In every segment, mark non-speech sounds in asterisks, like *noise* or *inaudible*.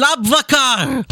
Labvakar.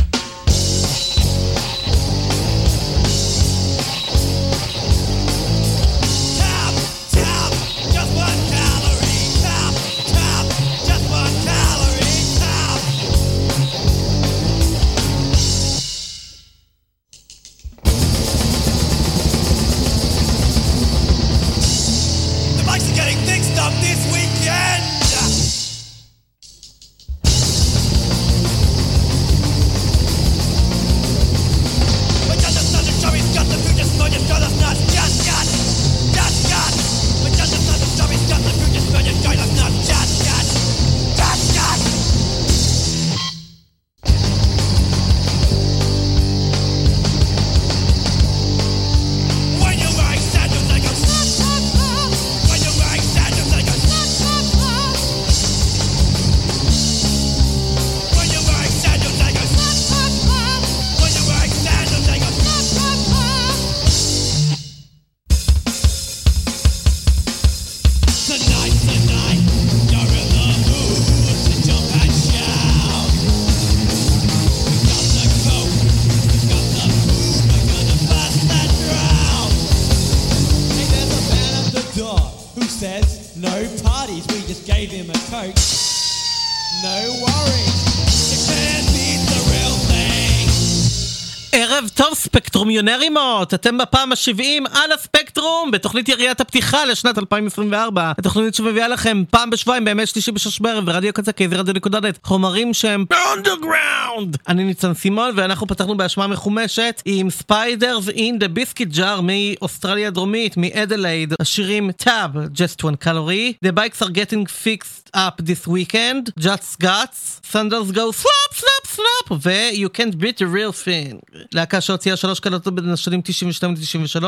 ספקטרומיונרימות, אתם בפעם ה-70 על הספקטרום בתוכנית יריית הפתיחה לשנת 2024 התוכנית שמביאה לכם פעם בשבועיים בימי שלישי בשש בערב ברדיו קצקי ורדיו.נט חומרים שהם אונדרגראונד אני ניצן סימון ואנחנו פתחנו בהשמעה מחומשת עם Spiders in the Biscuit Jar מאוסטרליה הדרומית מאדלייד השירים Tab just one calorie. The bikes are getting fixed up this weekend just guts. Sandals go slap slap slap ו-you can't beat the real thing. להקה שהוציאה שלוש קלטות בין השנים 92 ל-93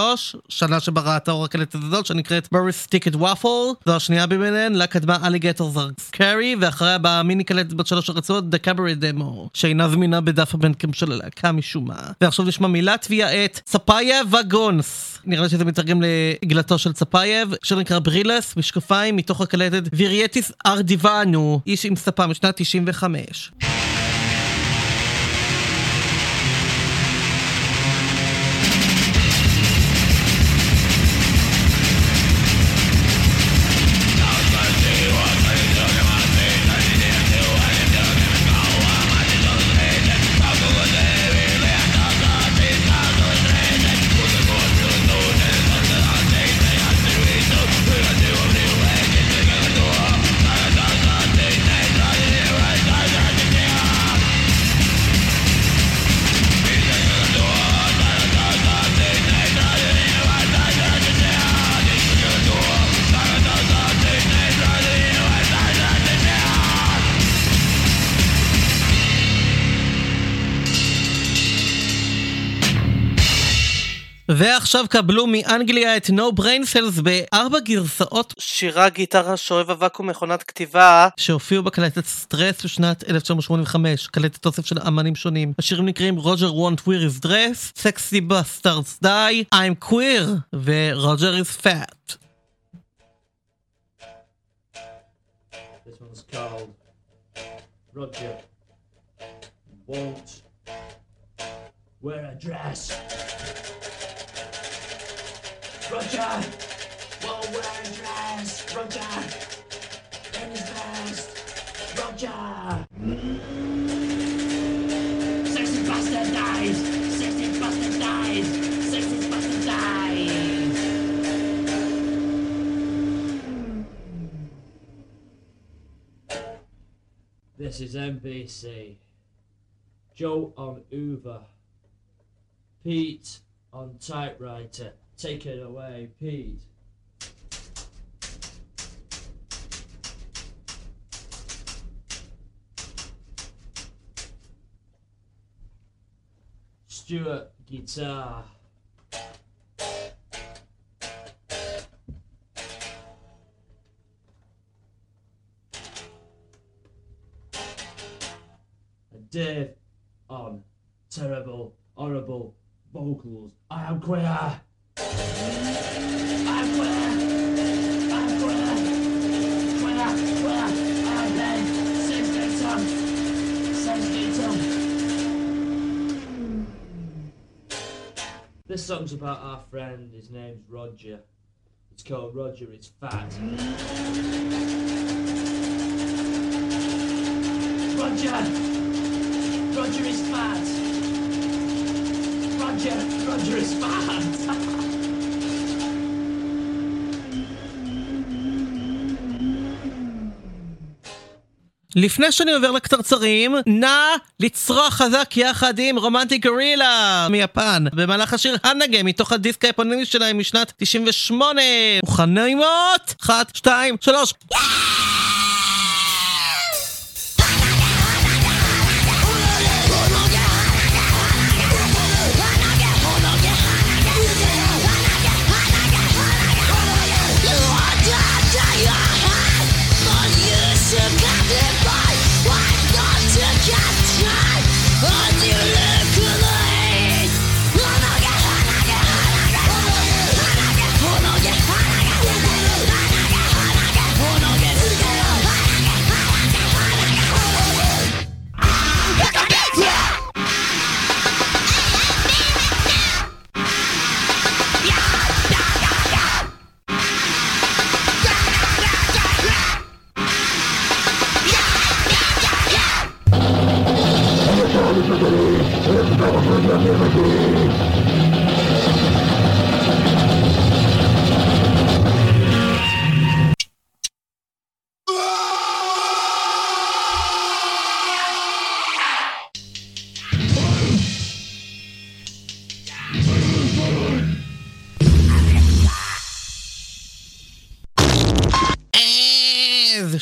שנה שבה ראתה אור הקלטת הזאת שנקראת בריס טיקט וואפל זו השנייה ביניהן לה קדמה אליגטור זר סקרי ואחריה באה מיני קלטת בת שלוש הרצועות The Cabaret Demo שאינה זמינה בדף הבנקם של הלהקה משום מה. ועכשיו נשמע מלטביה את צפאיה וגונס. נראה לי שזה מתרגם לעגלתו של צפאייב שיר נקרא ברילס משקפיים מתוך הקלטת וירייטיס ארדיבנו איש עם ספה משנת 95 ועכשיו קבלו מאנגליה את No Brain Cells בארבע גרסאות. שירה גיטרה שואב אבק ומכונת כתיבה. שהופיעו בקלטת סטרס בשנת 1985 קלטת אוסף של אמנים שונים. השירים נקראים Roger Won't Wear His Dress Sexy Bastards Die I'm queer ו Roger Is Fat This one's called Roger won't wear a dress. Roger won't wear a dress. Roger in his vest. Roger. Sexy bastard dies. Sexy bastard dies. Sexy bastard dies. This is NBC. Joe on Uber. Pete on typewriter. Take it away, Pete. Stuart guitar. Dave on terrible, horrible vocals. I am queer. This song's about our friend, his name's Roger. It's called Roger It's Fat. Roger! Roger is fat! Roger! Roger is fat! *laughs* לפני שאני עובר לקצרצרים, נא לצרוח חזק יחד עם רומנטיק גרילה מיפן במהלך השיר הנגה מתוך הדיסק היפני שלהם משנת 98. מוכנים עוד? 1, 2, 3.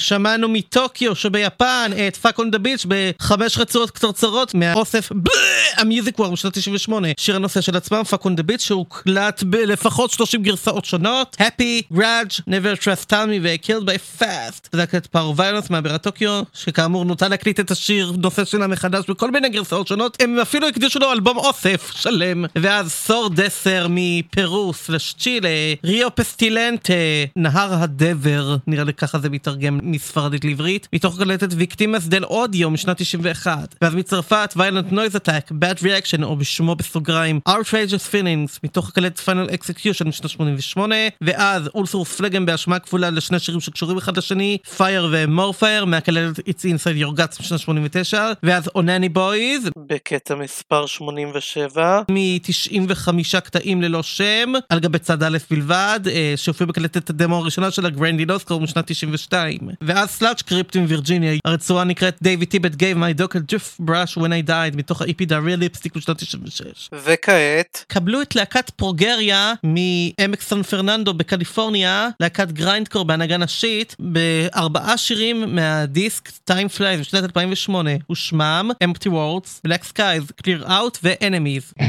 שמענו מטוקיו שביפן את Fuck on the Beach בחמש רצועות קצרצרות מהאוסף ה Music War משנת 98 שיר הנושא של עצמם Fuck on the Beach שהוקלט בלפחות 30 גרסאות שונות. Happy, Grudge, Never Trust Me ו-Killed by Fast. זו להקת power violence מהבירה טוקיו שכאמור נוטה להקליט את השיר נושא שלה מחדש בכל מיני גרסאות שונות. הם אפילו הקדישו לו אלבום אוסף שלם. ואז סור דסר מפרו סלש צ'ילה Rio Pestilente נהר הדבר נראה לי ככה זה מתרגם מספרדית לעברית מתוך קלטת Víctimas del Odio משנת 91 ואז מצרפת violent noise attack bad reaction או בשמו בסוגריים outrageous feelings מתוך קלטת final execution משנת 88 ואז Ulcerous Phlegm בהשמעה כפולה לשני שירים שקשורים אחד לשני fire ו more fire מהקלטת it's inside your guts משנת 89 ואז אונני בויז בקטע מספר 87 מ-95 קטעים ללא שם על גבי צד א' בלבד אה, שהופיע בקלטת הדמו הראשונה של הגרנדי לוסקור משנת 92 ואז סלאץ' קריפט עם וירג'יניה הרצועה נקראת דייוויד טיבט גייב מי דוקל ג'וף בראש when I died מתוך ה-EP Real Lipstick משנת 96 וכעת? קבלו את להקת פרוגריה מעמק סן פרננדו בקליפורניה להקת גריינדקור בהנהגה נשית בארבעה שירים מהדיסק Time Flies משנת 2008 ושמם Empty Words, Black Skies, Clear Out ו-Enemies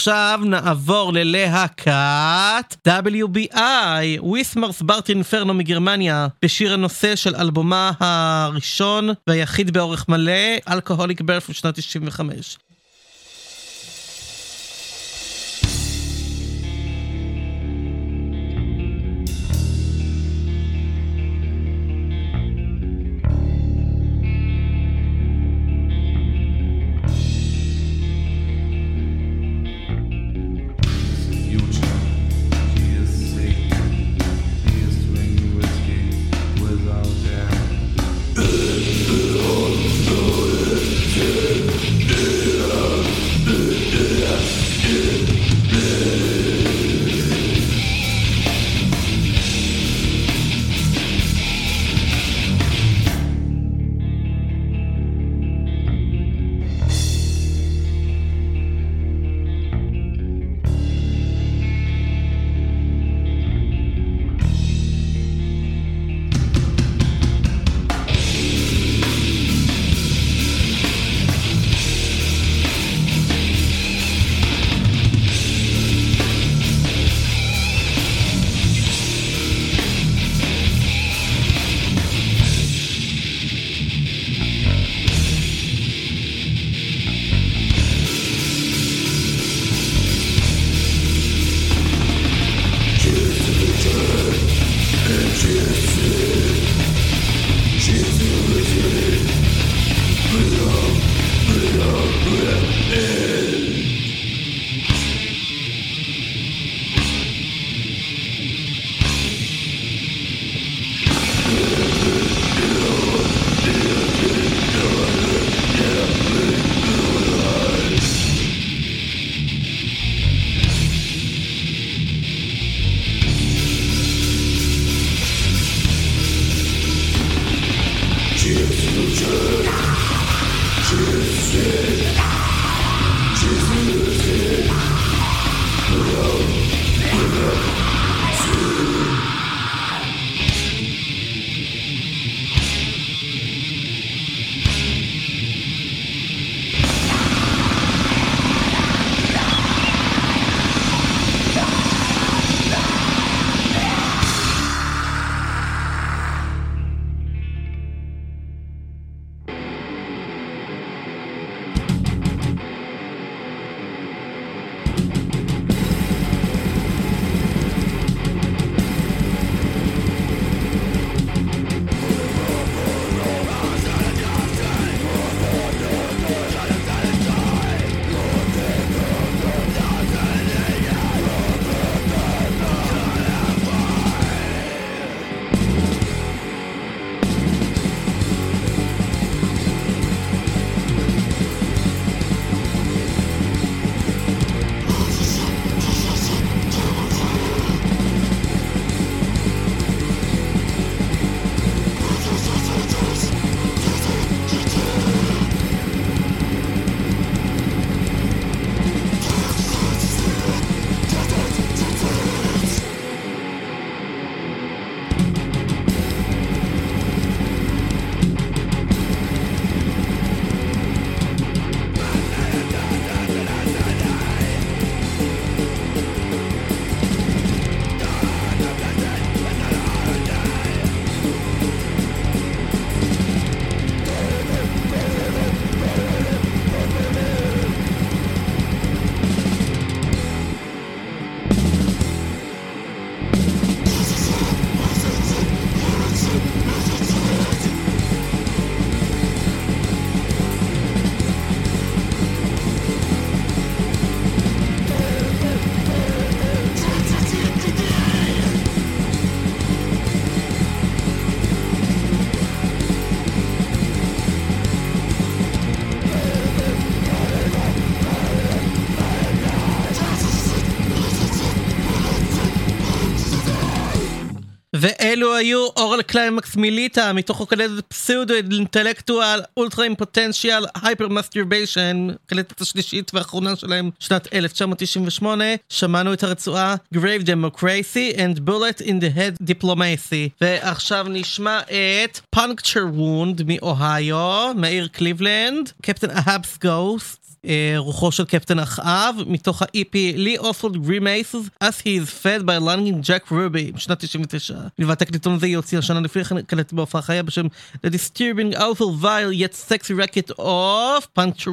ועכשיו נעבור ללהקת WBI, ויסמרס בארטי אינפרנו מגרמניה, בשיר הנושא של אלבומה הראשון והיחיד באורך מלא, אלכוהוליק ברף משנת 95. ואלו היו Oral Climax מיליטה מתוך הקלטת Pseudo Intellectual Ultra Impotential Hyper Masturbation הקלטת השלישית והאחרונה שלהם שנת 1998 שמענו את הרצועה Grave Democracy and Bullet in the Head Diplomacy. ועכשיו נשמע את Puncture Wound מאוהיו, מהעיר קליבלנד, Captain Ahab's Ghost רוחו של קפטן אחאב, מתוך ה-EP Lee Oswald Grimaces, as he is fed by lunging Jack Ruby, משנת 99. מלבד תקליטון זה היא הוציאה השנה לפני כן קלטת בהופעה חיה בשם The Disturbing Awful Vile Yet Sexy Racket of Puncture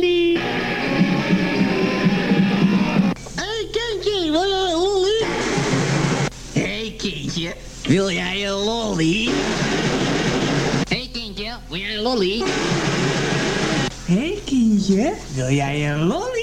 Hey, can you voy a loli? Hey, kindje, wil jij een lolly? Hey, kindje, wil jij een lolly? Hey, kindje, wil jij een lolly?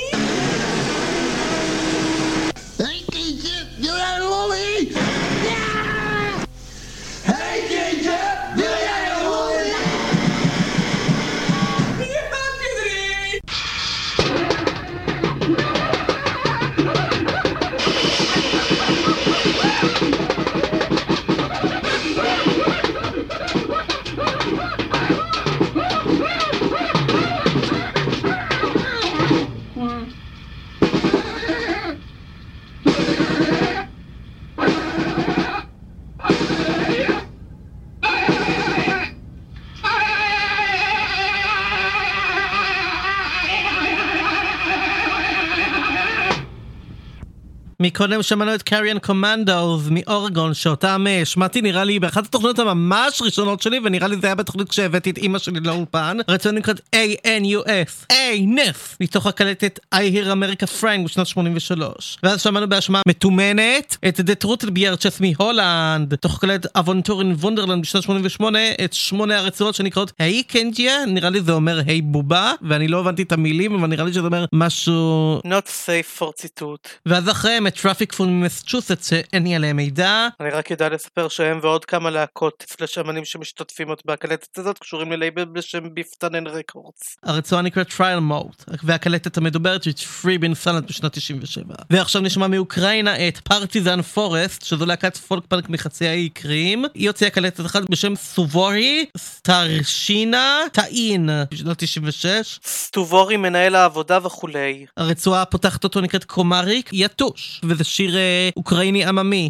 מקודם שמענו את קריאן קומנדוס מאורגון, שאותם אה, שמעתי נראה לי באחת התוכניות הממש ראשונות שלי, ונראה לי זה היה בתוכנית כשהבאתי את אימא שלי לאולפן. הרצון נקראת A-N-U-S, A-N-F, מתוך הקלטת I Hear America Frank בשנת 83. ואז שמענו בהשמעה מתומנת את The Truth Bierchess מהולנד, תוך הקלטת אבונטורין וונדרלנד בשנת 88, את שמונה הרצועות שנקראות היי קנג'יה, נראה לי זה אומר היי בובה, ואני לא הבנתי את המילים, אבל נראה לי שזה אומר משהו... Not safe for ציטוט. ואז אחריהם את טראפיק פון ממסצ'וסט שאין לי עליהם מידע. אני רק יודע לספר שהם ועוד כמה להקות סלש אמנים שמשתתפים עוד בהקלטת הזאת קשורים ללייבל בשם ביפטנן רקורדס. הרצועה נקראת טרייל מוד, והקלטת המדוברת היא פרי בין סלנט בשנת 97. ועכשיו נשמע מאוקראינה את פרטיזן פורסט, שזו להקת פולק פאנק מחצי האי קרים. היא הוציאה קלטת אחת בשם סובורי סטרשינה טאין בשנת 96. סטובורי מנהל העבודה וכולי. הרצועה הפותחת אותו נקראת קומריק יתוש, וזה שיר אה, אוקראיני עממי.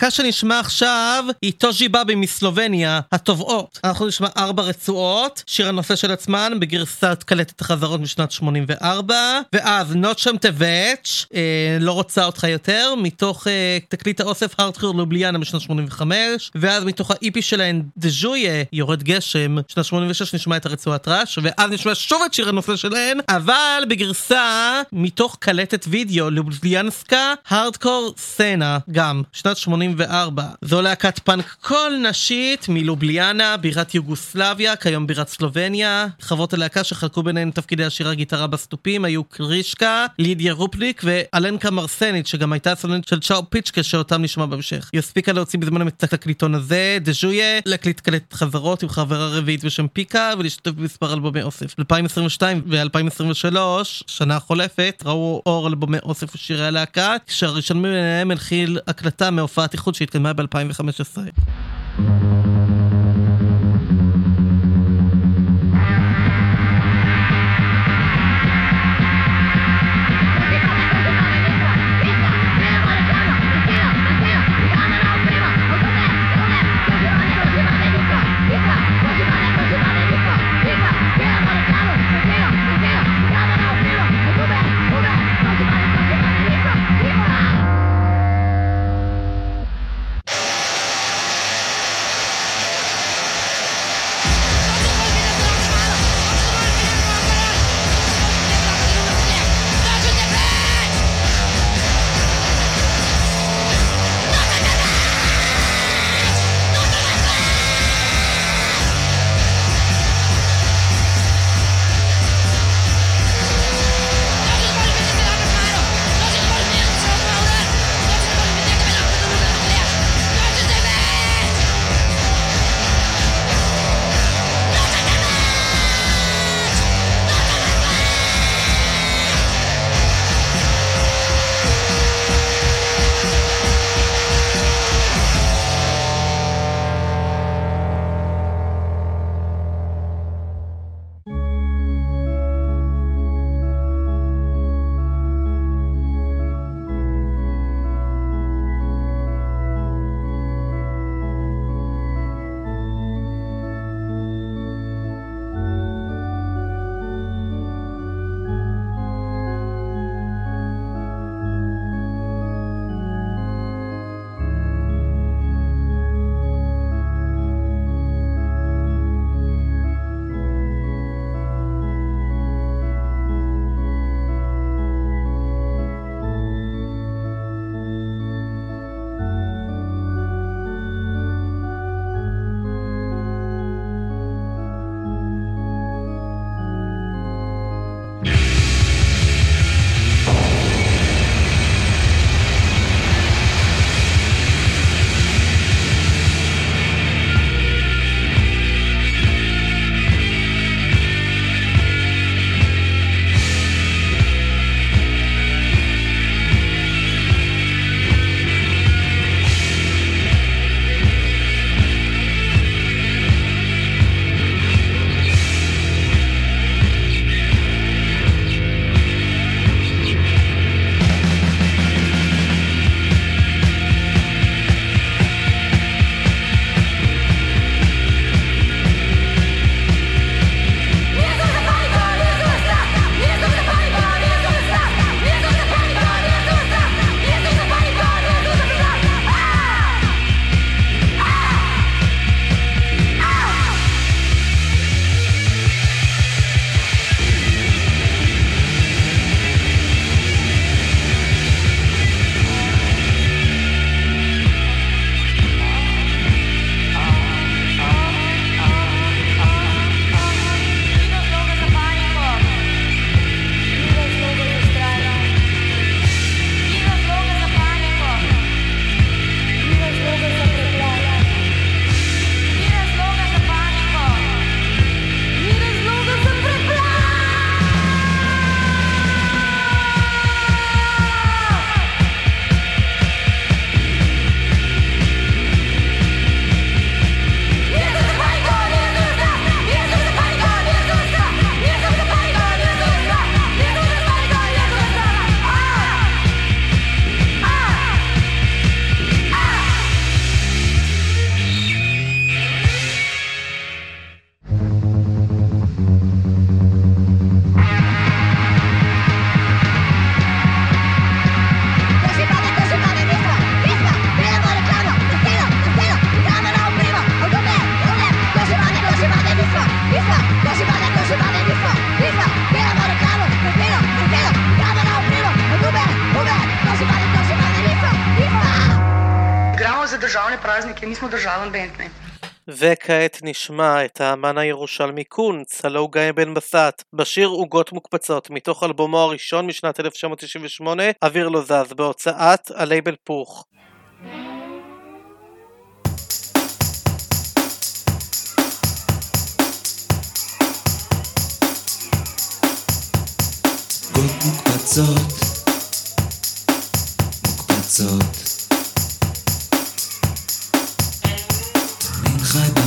הלהקה שנשמע עכשיו היא טוז'י באבי מסלובניה, התובעות. אנחנו נשמע ארבע רצועות, שיר הנושא של עצמן בגרסת קלטת החזרות משנת 84, ואז נוט שם טווץ', אה, לא רוצה אותך יותר, מתוך אה, תקליט האוסף הארדקור לובליאנה משנת 85, ואז מתוך האיפי שלהן דז'ויה, יורד גשם, שנת 86 נשמע את הרצועת רעש, ואז נשמע שוב את שיר הנושא שלהן, אבל בגרסה מתוך קלטת וידאו לובליאנסקה, הארדקור סצנה, גם, שנת 84. זו להקת פאנק כל נשית מלובליאנה, בירת יוגוסלביה, כיום בירת סלובניה. חברות הלהקה שחלקו ביניהן תפקידי השירה גיטרה בס תופים היו קרישקה, לידיה רופניק ואלנקה מרסנית, שגם הייתה הסולנית של צ'או פיצ'קה שאותם נשמע בהמשך. היא הספיקה להוציא בזמן את התקליטון הזה, דז'ויה, להקליט קלטת חזרות עם חברה רביעית בשם פיקה, ולהשתתף במספר אלבומי אוסף. ב-2022 ו-2023, שנה החולפת, ראו אור אלבומי אוסף ושירי הלהקה, כשהראשון מביניהם מכיל הקלטה מהופעת איחוד שהתקיימה ב-2015. Praznike, mi smo državen bend. Ne? וכעת נשמע את האמן הירושלמי קונץ, הלו הוא גיא בן בסט, בשיר עוגות מוקפצות, מתוך אלבומו הראשון משנת 1998, אוויר לא זז, בהוצאת הלייבל פוך. עוגות מוקפצות, מוקפצות. غدا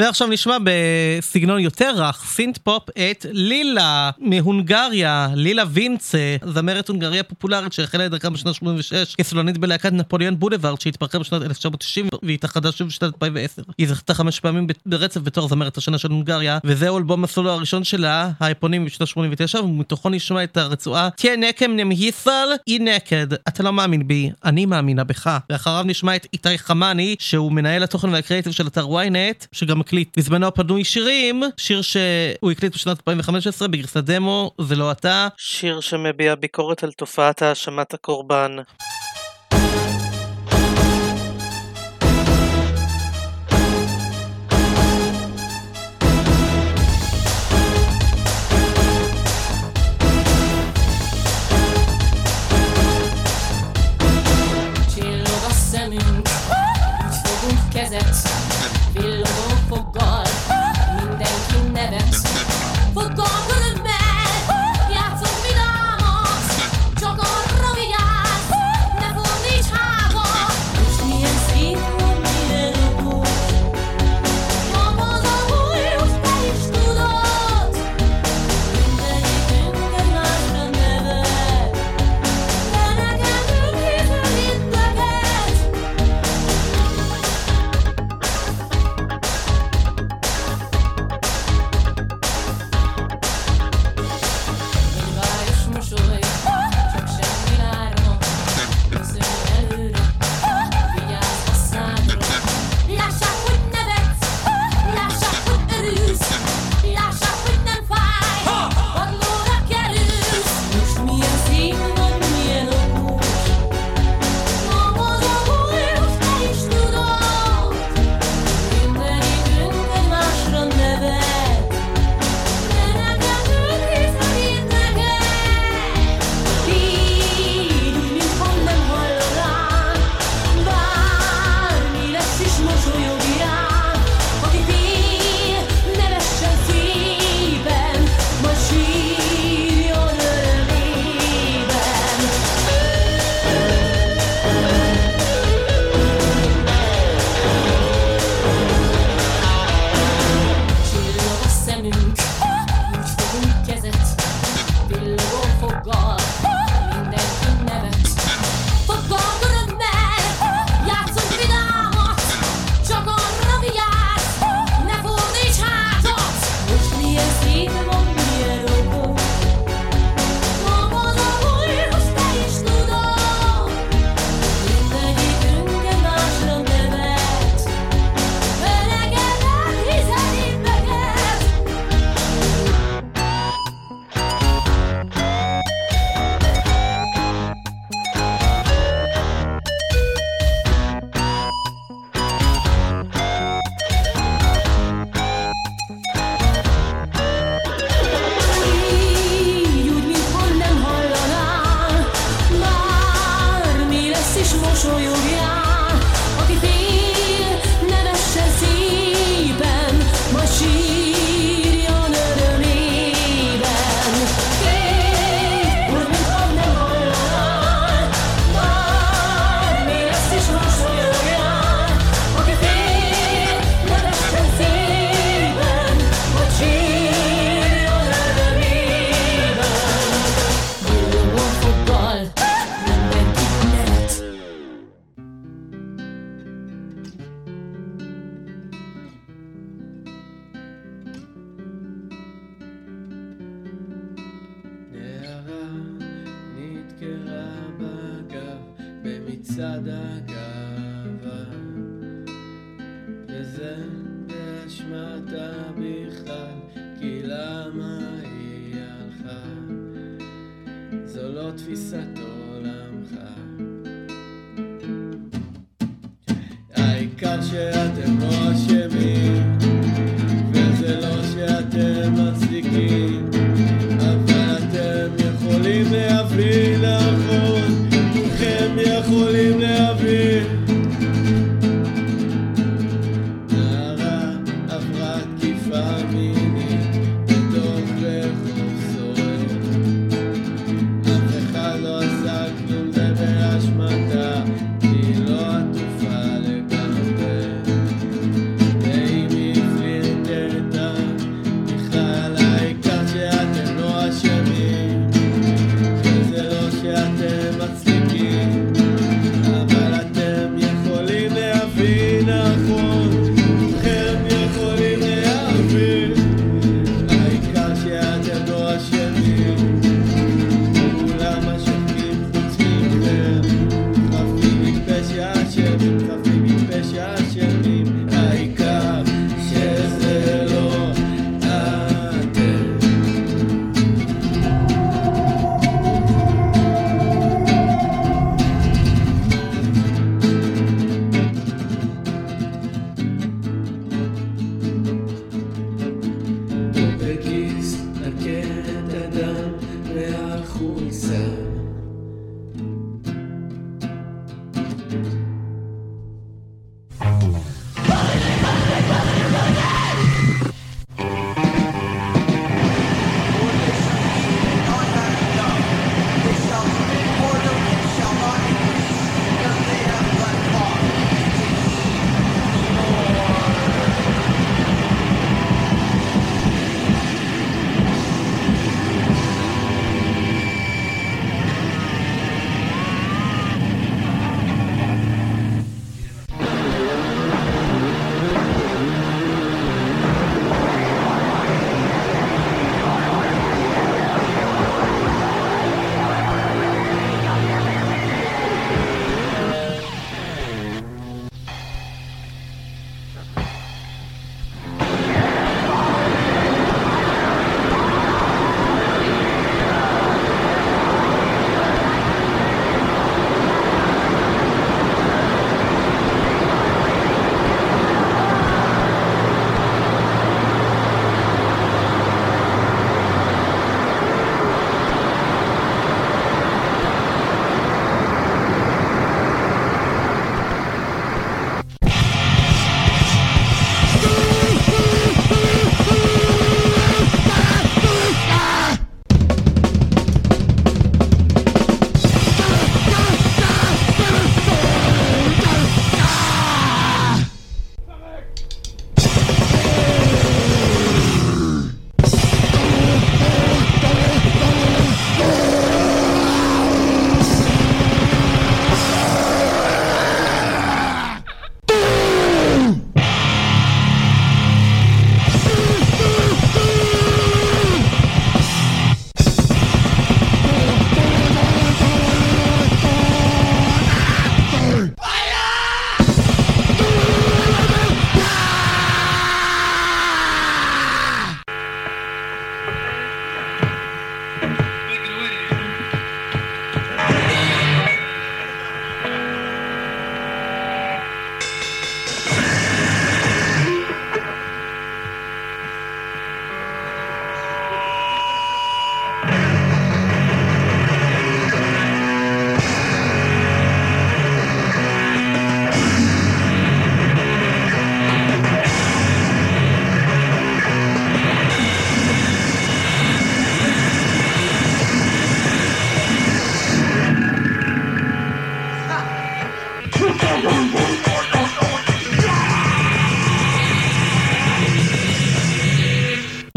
ועכשיו נשמע בסגנון יותר רך, סינט פופ את לילה מהונגריה, לילה וינצה, זמרת הונגריה פופולרית שהחלה את דרכה בשנת 86 כסולנית בלהקת נפוליאון בולווארד שהתפרקה בשנת 1990 והתאחדה שוב בשנת 2010. היא זכתה חמש פעמים ברצף בתור זמרת השנה של הונגריה, וזהו אלבום הסולו הראשון שלה, האפונימי משנת 89, ומתוכו נשמע את הרצועה Te nekem nem hiszel én neked. אתה לא מאמין בי, אני מאמינה בך. ואחריו נשמע את איתי חמני, שהוא מנהל התוכן והקריאיטיב של אתר ynet, שגם מקליט בזמנו פנוי שירים, שיר שהוא הקליט בשנת 2015 בגרסת דמו, זה לא אתה. שיר שמביע ביקורת על תופעת האשמת הקורבן.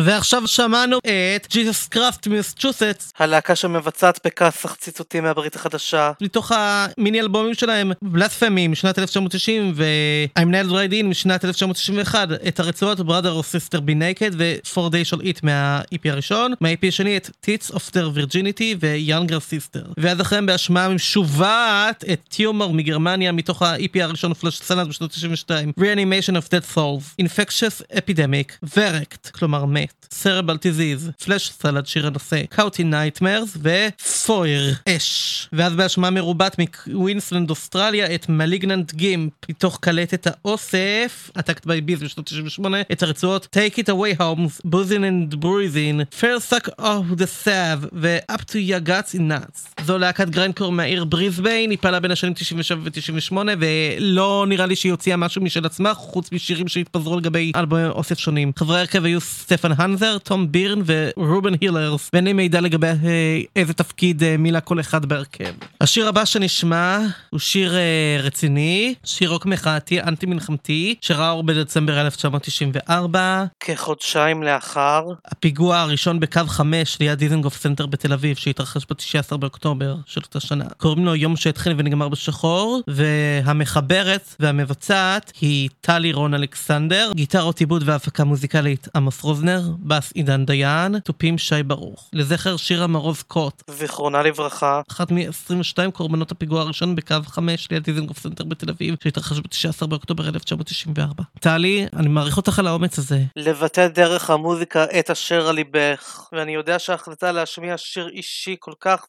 ועכשיו שמענו את ג'יזוס קראפט מסצ'וסטס, הלהקה שמבצעת בכסח ציטוטים מהברית החדשה, מתוך המיני אלבומים שלהם, בלספמי משנת 1990 ו-I'm nailed right in משנת 1991, את הרצועות brother or sister be naked ו-4 day shall eat מה-EP הראשון, מה-EP השני את Tits of their virginity ו-younger sister. ואז אחריהם בהשמעה משוועת את טיומר מגרמניה מתוך ה-EP הראשון פלאש סלנד בשנות 92, Reanimation of Dead Souls, Infectious Epidemic, ורקט, כלומר מת. Cerebral Disease, Flash סלד שיר הנושא, קאוטי נייטמרס ופויר אש. ואז בהשמעה מרובת מקווינסלנד אוסטרליה את מליגננט גימפ מתוך קלטת האוסף, Attacked by Bees בשנות 98, את הרצועות Take it away homes, Boozing and Bruising, Fair suck of the Sav ו-Up to your guts in nuts. זו להקת גריינקור מהעיר בריסביין, היא פעלה בין השנים 97 ו-98 ולא נראה לי שהיא הוציאה משהו משל עצמה חוץ משירים שהתפזרו לגבי אלבומי אוסף שונים. חברי ההרכב היו סטפן הנזר, תום בירן ורובן הילרס ואין לי מידע לגבי אה, איזה תפקיד אה, מילא כל אחד בהרכב. השיר הבא שנשמע הוא שיר אה, רציני, שיר רוק מחאתי אנטי מלחמתי שראה אור בדצמבר 1994 כחודשיים לאחר הפיגוע הראשון בקו 5 ליד דיזנגוף סנטר בתל אביב שהתרחש ב-19 באוקטובר של אותה שנה. קוראים לו יום שהתחיל ונגמר בשחור והמחברת והמבצעת היא טלי רון אלכסנדר, גיטרות עיבוד והפקה מוזיקלית עמוס רוזנר, בס עידן דיין, תופים שי ברוך. לזכר שירה מרוז קוט, זיכרונה לברכה, אחת מ-22 קורבנות הפיגוע הראשון בקו 5 ליד דיזנגוף סנטר בתל אביב שהתרחש ב-19 באוקטובר 1994. טלי, אני מעריך אותך על האומץ הזה. לבטא דרך המוזיקה את אשר על ליבך, ואני יודע שההחלטה להשמיע שיר אישי כל כך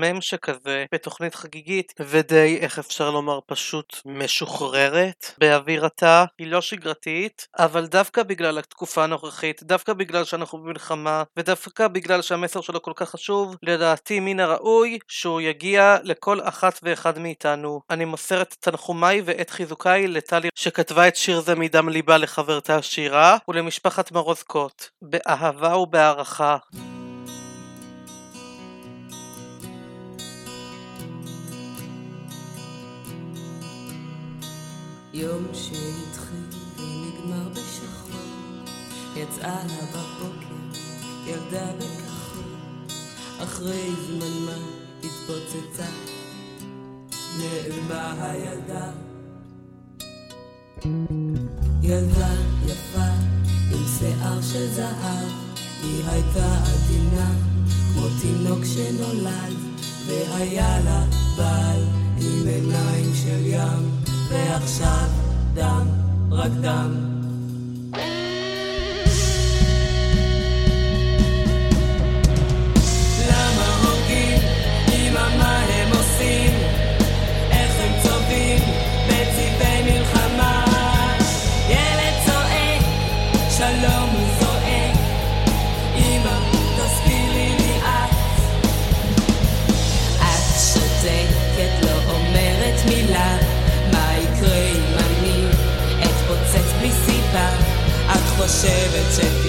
ומדמם שכזה בתוכנית חגיגית, ודי, איך אפשר לומר, פשוט משוחררת באווירתה, היא לא שגרתית, אבל דווקא בגלל התקופה הנוכחית, דווקא בגלל שאנחנו במלחמה, ודווקא בגלל שהמסר שלו כל כך חשוב, לדעתי מן הראוי שהוא יגיע לכל אחת ואחד מאיתנו. אני מוסר את תנחומיי ואת חיזוקיי לטלי שכתבה את שיר זה מדם ליבה לחברתה השירה, ולמשפחת מרוז קוט, באהבה ובהערכה. יום שהתחיל ונגמר בשחור, יצאה לה בבוקר ילדה בכחול, אחרי זמן מה התפוצצה, נעלמה הילדה. ילדה יפה עם שיער של זהב, היא הייתה עדינה כמו תינוק שנולד, והיה לה בעל עם עיניים של ים, ועכשיו דם, רק דם. את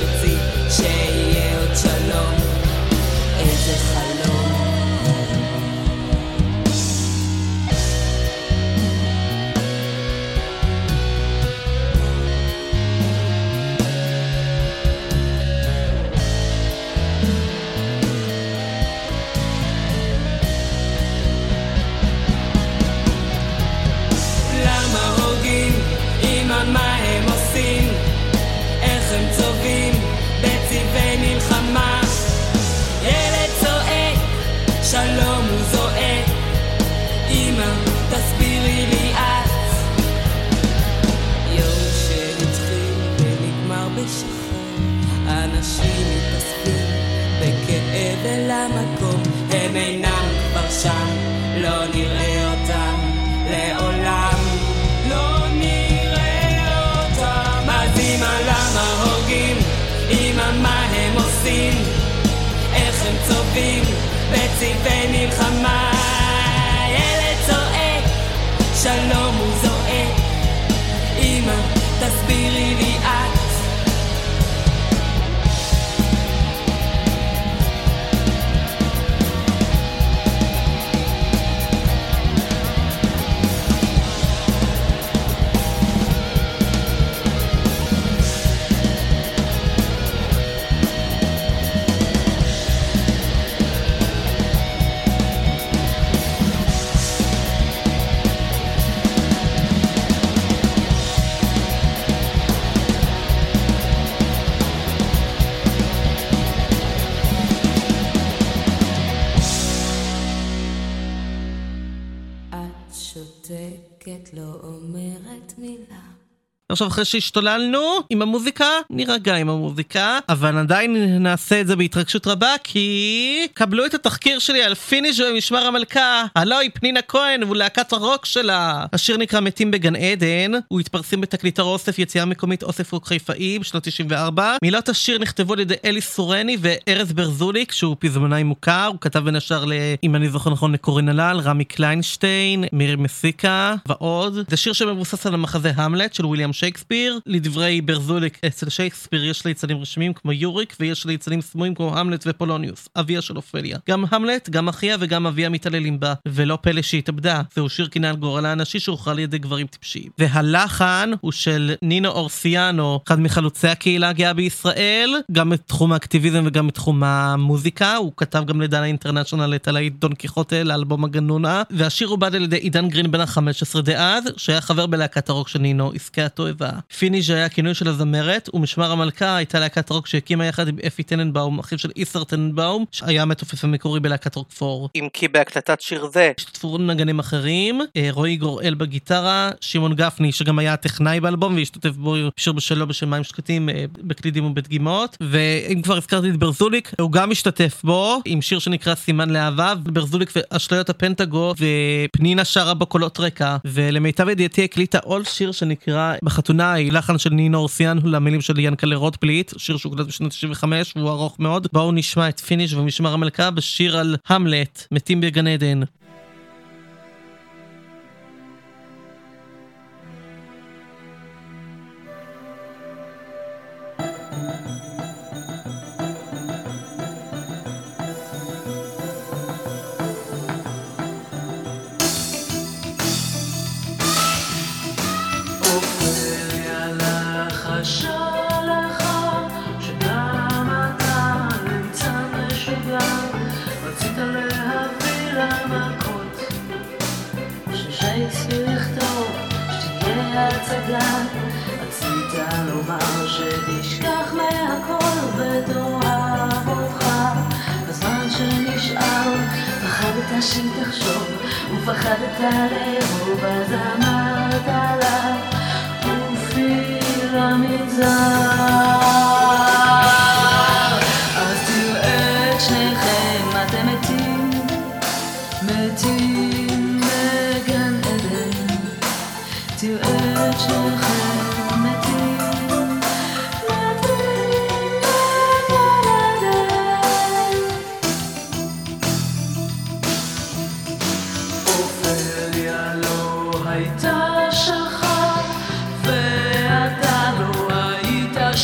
עכשיו אחרי שהשתוללנו עם המוזיקה, נירגע עם המוזיקה, אבל עדיין נעשה את זה בהתרגשות רבה, כי קבלו את התחקיר שלי על פיניש במשמר המלכה, הלו היא פנינה כהן ולהקת הרוק שלה. השיר נקרא מתים בגן עדן, הוא התפרסם בתקליט האוסף יציאה מקומית אוסף רוק חיפאי בשנת 94. מילות השיר נכתבו על ידי אלי סורני וארז ברזוליק, שהוא פזמונאי מוכר, הוא כתב בין השאר, ל- אם אני זוכר נכון, לקורין אלאל, רמי קליינשטיין, מירי מסיקה ועוד. זה שיר שמבוסס על המחזה המלט של וויליאם שייקספיר. לדברי ברזוליק, אצל שייקספיר יש ליצנים רשמיים כמו יוריק, ויש ליצנים סמויים כמו המלט ופולוניוס, אביה של אופליה. גם המלט, גם אחיה וגם אביה מתעללים בה, ולא פלא שהיא התאבדה. זהו שיר קינה על גורלה הנשי שהוכרע על ידי גברים טיפשיים. והלחן הוא של נינו אורסיאנו, אחד מחלוצי הקהילה הגאה בישראל, גם בתחום האקטיביזם וגם בתחום המוזיקה. הוא כתב גם לדנה אינטרנשיונל את הלהיט דון קיחוטה לאלבום הגנונה, והשיר עובד על ידי עידן גרין בן ה-15 דאז, שהיה חבר בלהקת הרוק של נינו, עסקי התועבה. פיניש היה הכינוי של הזמרת, ומשמר המלכה הייתה להקת הרוק שהקימה יחד עם אפי טננבאום, אחיו של איסר טננבאום, שהיה המתופף המקורי בלהקת רוק פור. אם כי בהקלטת שיר זה השתתפו נגנים אחרים, אה, רועי גוראל בגיטרה, שמעון גפני שגם היה הטכנאי באלבום והשתתף בו שיר בשלו בשם מים שקטים אה, בקלידים ובדגימות, ואם כבר הזכרתי את ברזוליק, הוא גם השתתף בו עם שיר שנקרא סימן לאהבה, ברזוליק ואשליות הפנטגו, ופנינה שרה בו קולות רקע, ולמיטב ידיעתי הקליטה עוד שיר שנקרא בחתונה היא לחן של נינו אורסיאנו למילים של ינקלה רוטבליט, שיר שהוקלט בשנת 95 והוא ארוך מאוד. בואו נשמע את פיניש ומשמר המלכה בשיר על המלט, מתים בגן עדן. ופחדת לאהוב אז אמרת לה עופי למנזר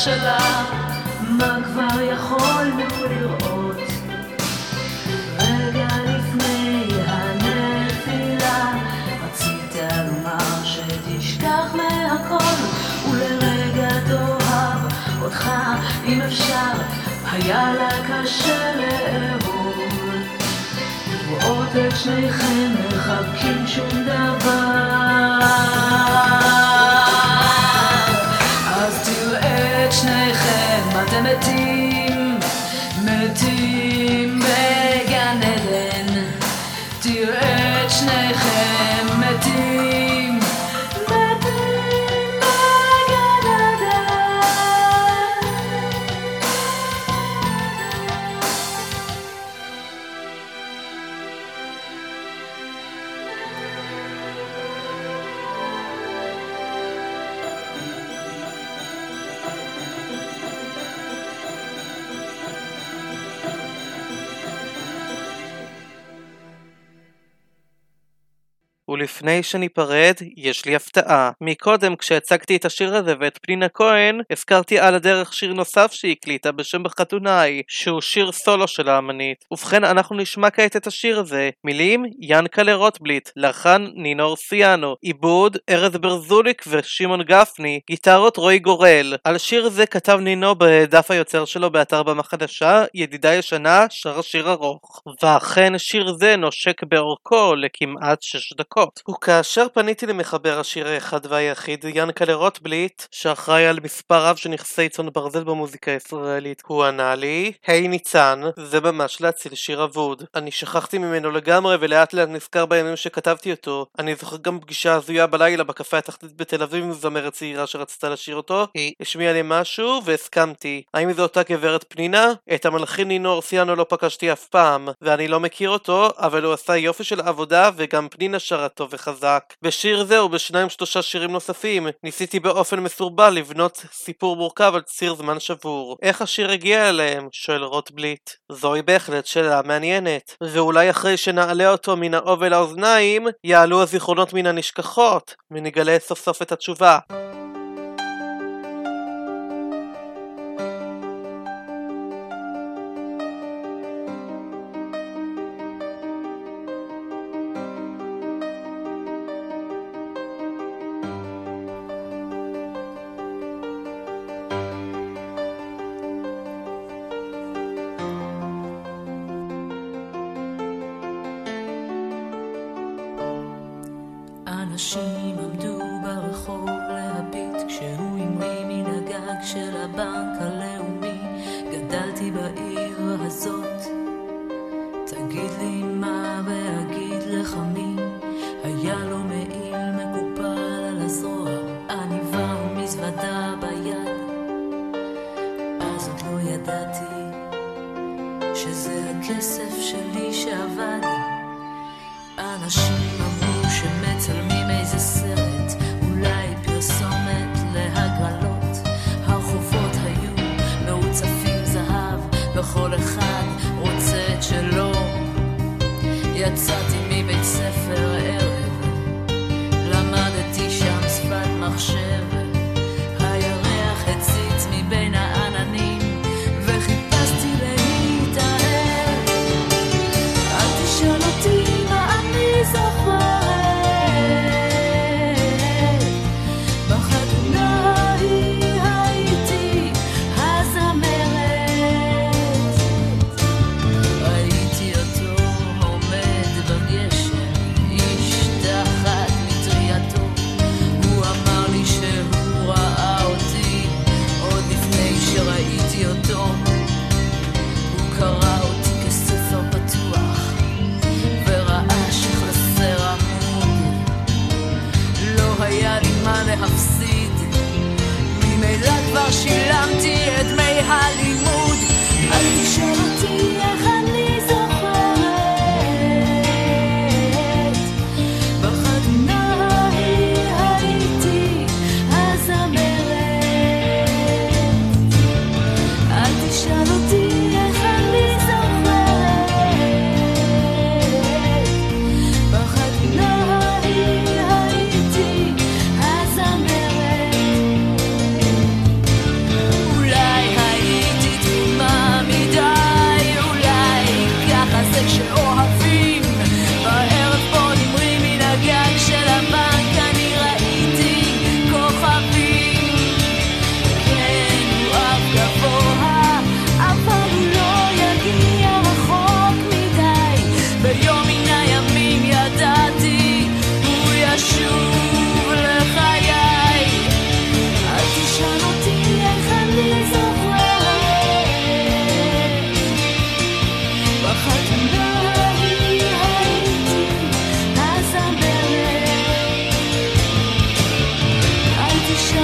שלה. מה כבר יכולנו לראות? רגע לפני הנפילה, רצית לומר שתשכח מהכל, ולרגע תאהב אותך אם אפשר, היה לה קשה לאהוב. רואות את שניכם מחבקים שום דבר שניכם אתם ולפני שניפרד, יש לי הפתעה. מקודם כשהצגתי את השיר הזה ואת פנינה כהן, הזכרתי על הדרך שיר נוסף שהיא הקליטה בשם בחתונאי, שהוא שיר סולו של האמנית. ובכן, אנחנו נשמע כעת את השיר הזה. מילים, ינקלה רוטבליט, לחן נינו אורסיאנו, עיבוד, ארז ברזוליק ושמעון גפני, גיטרות רועי גורל. על שיר זה כתב נינו בדף היוצר שלו באתר במה חדשה, ידידה ישנה, שר שיר ארוך. ואכן שיר זה נושק באורכו לכמעט שש דקות. שעות. וכאשר פניתי למחבר השיר האחד והיחיד, ינקלה רוטבליט, שאחראי על מספר רב של נכסי צאן ברזל במוזיקה הישראלית, הוא ענה לי, היי ניצן, זה ממש להציל שיר אבוד. אני שכחתי ממנו לגמרי ולאט לאט נזכר בימים שכתבתי אותו. אני זוכר גם פגישה הזויה בלילה בקפה התחתית בתל אביב עם זמרת צעירה שרצתה לשיר אותו. היא השמיעה לי משהו והסכמתי. האם זו אותה גברת פנינה? את המלחין נינו אורסיאנו לא פגשתי אף פעם, ואני לא מכיר אותו, אבל הוא עשה יופי של עבודה וגם פנינה שרה טוב וחזק. בשיר זה ובשניים שלושה שירים נוספים, ניסיתי באופן מסורבל לבנות סיפור מורכב על ציר זמן שבור. איך השיר הגיע אליהם? שואל רוטבליט. זוהי בהחלט שאלה מעניינת. ואולי אחרי שנעלה אותו מן האוב אל האוזניים, יעלו הזיכרונות מן הנשכחות, ונגלה סוף סוף את התשובה.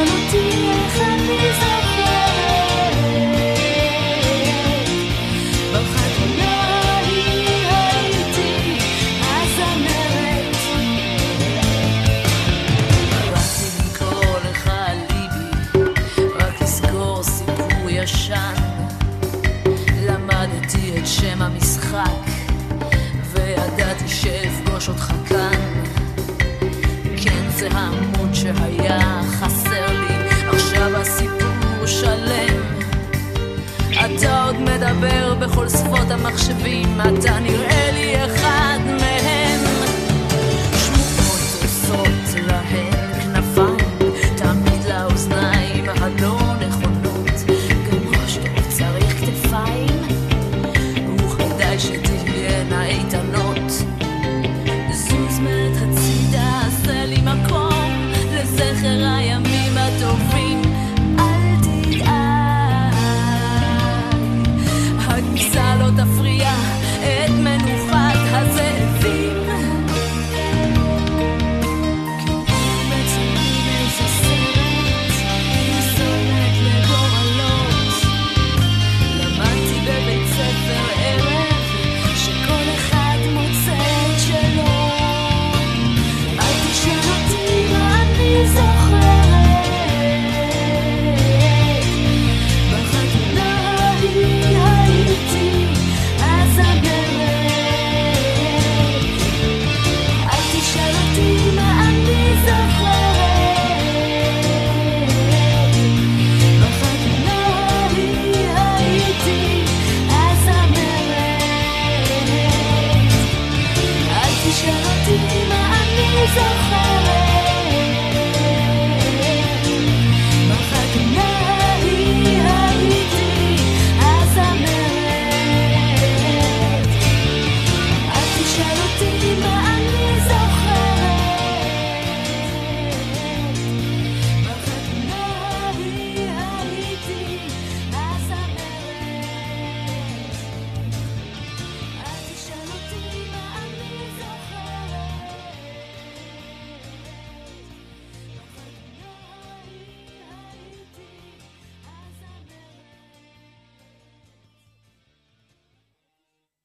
אל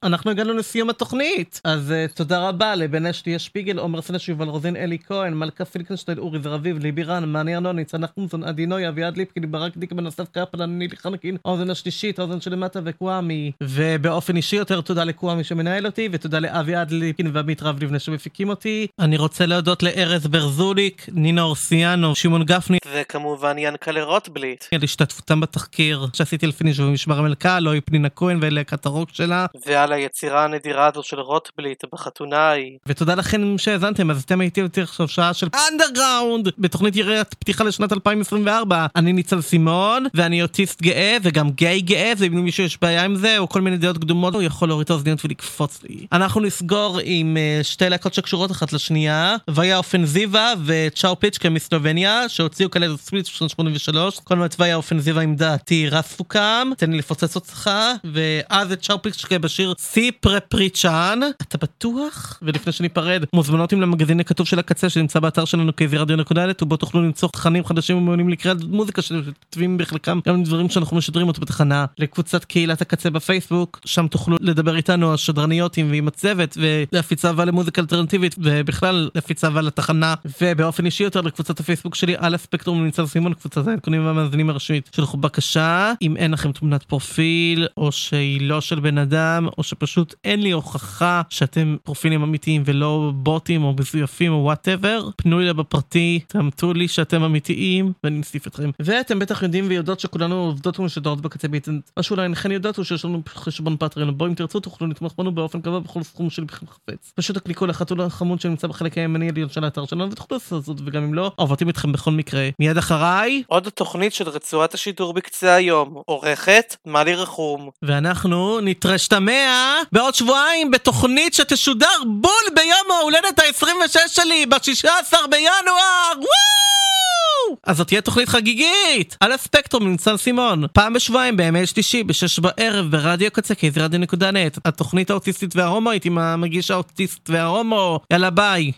אנחנו הגענו לסיום התוכנית. אז uh, תודה רבה לבן אשתי שפיגל, עומר סנש, יובל רוזין, אלי כהן, מלכה פילקנשטיין, אורי זרביב, ליבי רן, מאני ארנוני, צנח קומזון, עדי נוי, אביעד ליפקין, ברק דיקמן, אסף קפלן, נילי חנקין, האוזן השלישית, האוזן שלמטה וקוואמי. ובאופן אישי יותר תודה לקוואמי שמנהל אותי, ותודה לאביעד ליפקין ועמית רב לבנה שמפיקים אותי. אני רוצה להודות לארז ברזוליק, נינה אורסיאנו, שמעון גפני, וכמובן ינקלה רוטבליט. על השתתפותם בתחקיר שעשיתי על במשמר המלכה, היא פנינה כהן ולהקת הרוק שלה. ועל היצירה הנדירה הזו של רוטבליט בחתונה ההיא. ותודה לכם שהאזנתם, אז אתם הייתי אותי עכשיו שעה של אנדרגראונד בתוכנית יריית פתיחה לשנת 2024. אני ניצל סימון, ואני אוטיסט גאה וגם גיי גאה, ואם למישהו יש בעיה עם זה, או כל מיני דעות קדומות, הוא יכול להוריד את האוזניות ולקפוץ לי. אנחנו נסגור עם אה, שתי להקות שקשורות אחת לשנייה, ויה אופנזיבה וצ'או פיצ'קה מסלובניה, שהוציאו כאלה ספליט בשנת 83. כל הזמן ויה אופנזיבה עם דעתי רס סוכם, תן לי לפוצץ אותך, ואז את צ'או פיצ'קה בשיר Si prepričan. אתה בטוח? ולפני שניפרד, מוזמנותים למגזין הכתוב של הקצה שנמצא באתר שלנו kzradio.net, ובו תוכלו למצוא תכנים חדשים ומעולים לקריאת מוזיקה שכתובים בחלקם גם דברים שאנחנו משדרים אותו בתחנה. לקבוצת קהילת הקצה בפייסבוק, שם תוכלו לדבר איתנו השדרניותים ועם הצוות, ולהפיץ אהבה למוזיקה אלטרנטיבית, ובכלל להפיץ אהבה לתחנה, ובאופן אישי יותר לקבוצת הפייסבוק שלי על הספקטרום ניצן סימון, קבוצת העדכונים והמאזינים הרשמית. שלחו בקשה, אם אין לכם תמונת פרופיל, או שהיא לא של בן אדם, או שפשוט אין לי הוכחה שאתם פרופילים אמיתיים ולא בוטים או מזויפים או whatever, פנו אליי בפרטי, תאמתו לי שאתם אמיתיים, ואני נוסיף אתכם. ואתם בטח יודעים ויודעות שכולנו עובדות ומשדרות בקצה בעצם. מה שאולי אינכם יודעת הוא שיש לנו חשבון פטריון, בו אם תרצו תוכלו לתמוך בנו באופן קבוע בכל סכום שלכם חפץ. פשוט תקליקו לחתול החמוד שנמצא בחלק הימני העליון של האתר שלנו ותוכלו לעשות זאת, וגם אם לא, אוהבים אתכם בכל מקרה. מיד אחריי, עוד תוכנית של רצועת השידור בקצה היום. עורכת, מלי רחום. ואנחנו נתרשתמע בעוד שבועיים בתוכנית שתשודר בול ביום ההולדת ה-26 שלי, ב-16 בינואר! וואו! אז זאת תהיה תוכנית חגיגית! על הספקטרום נמצא סימון. פעם בשבועיים בימי שלישי, בשש בערב, ברדיו קצה כזרדיו.נט. התוכנית האוטיסטית וההומואית עם המגיש האוטיסט וההומו. יאללה ביי.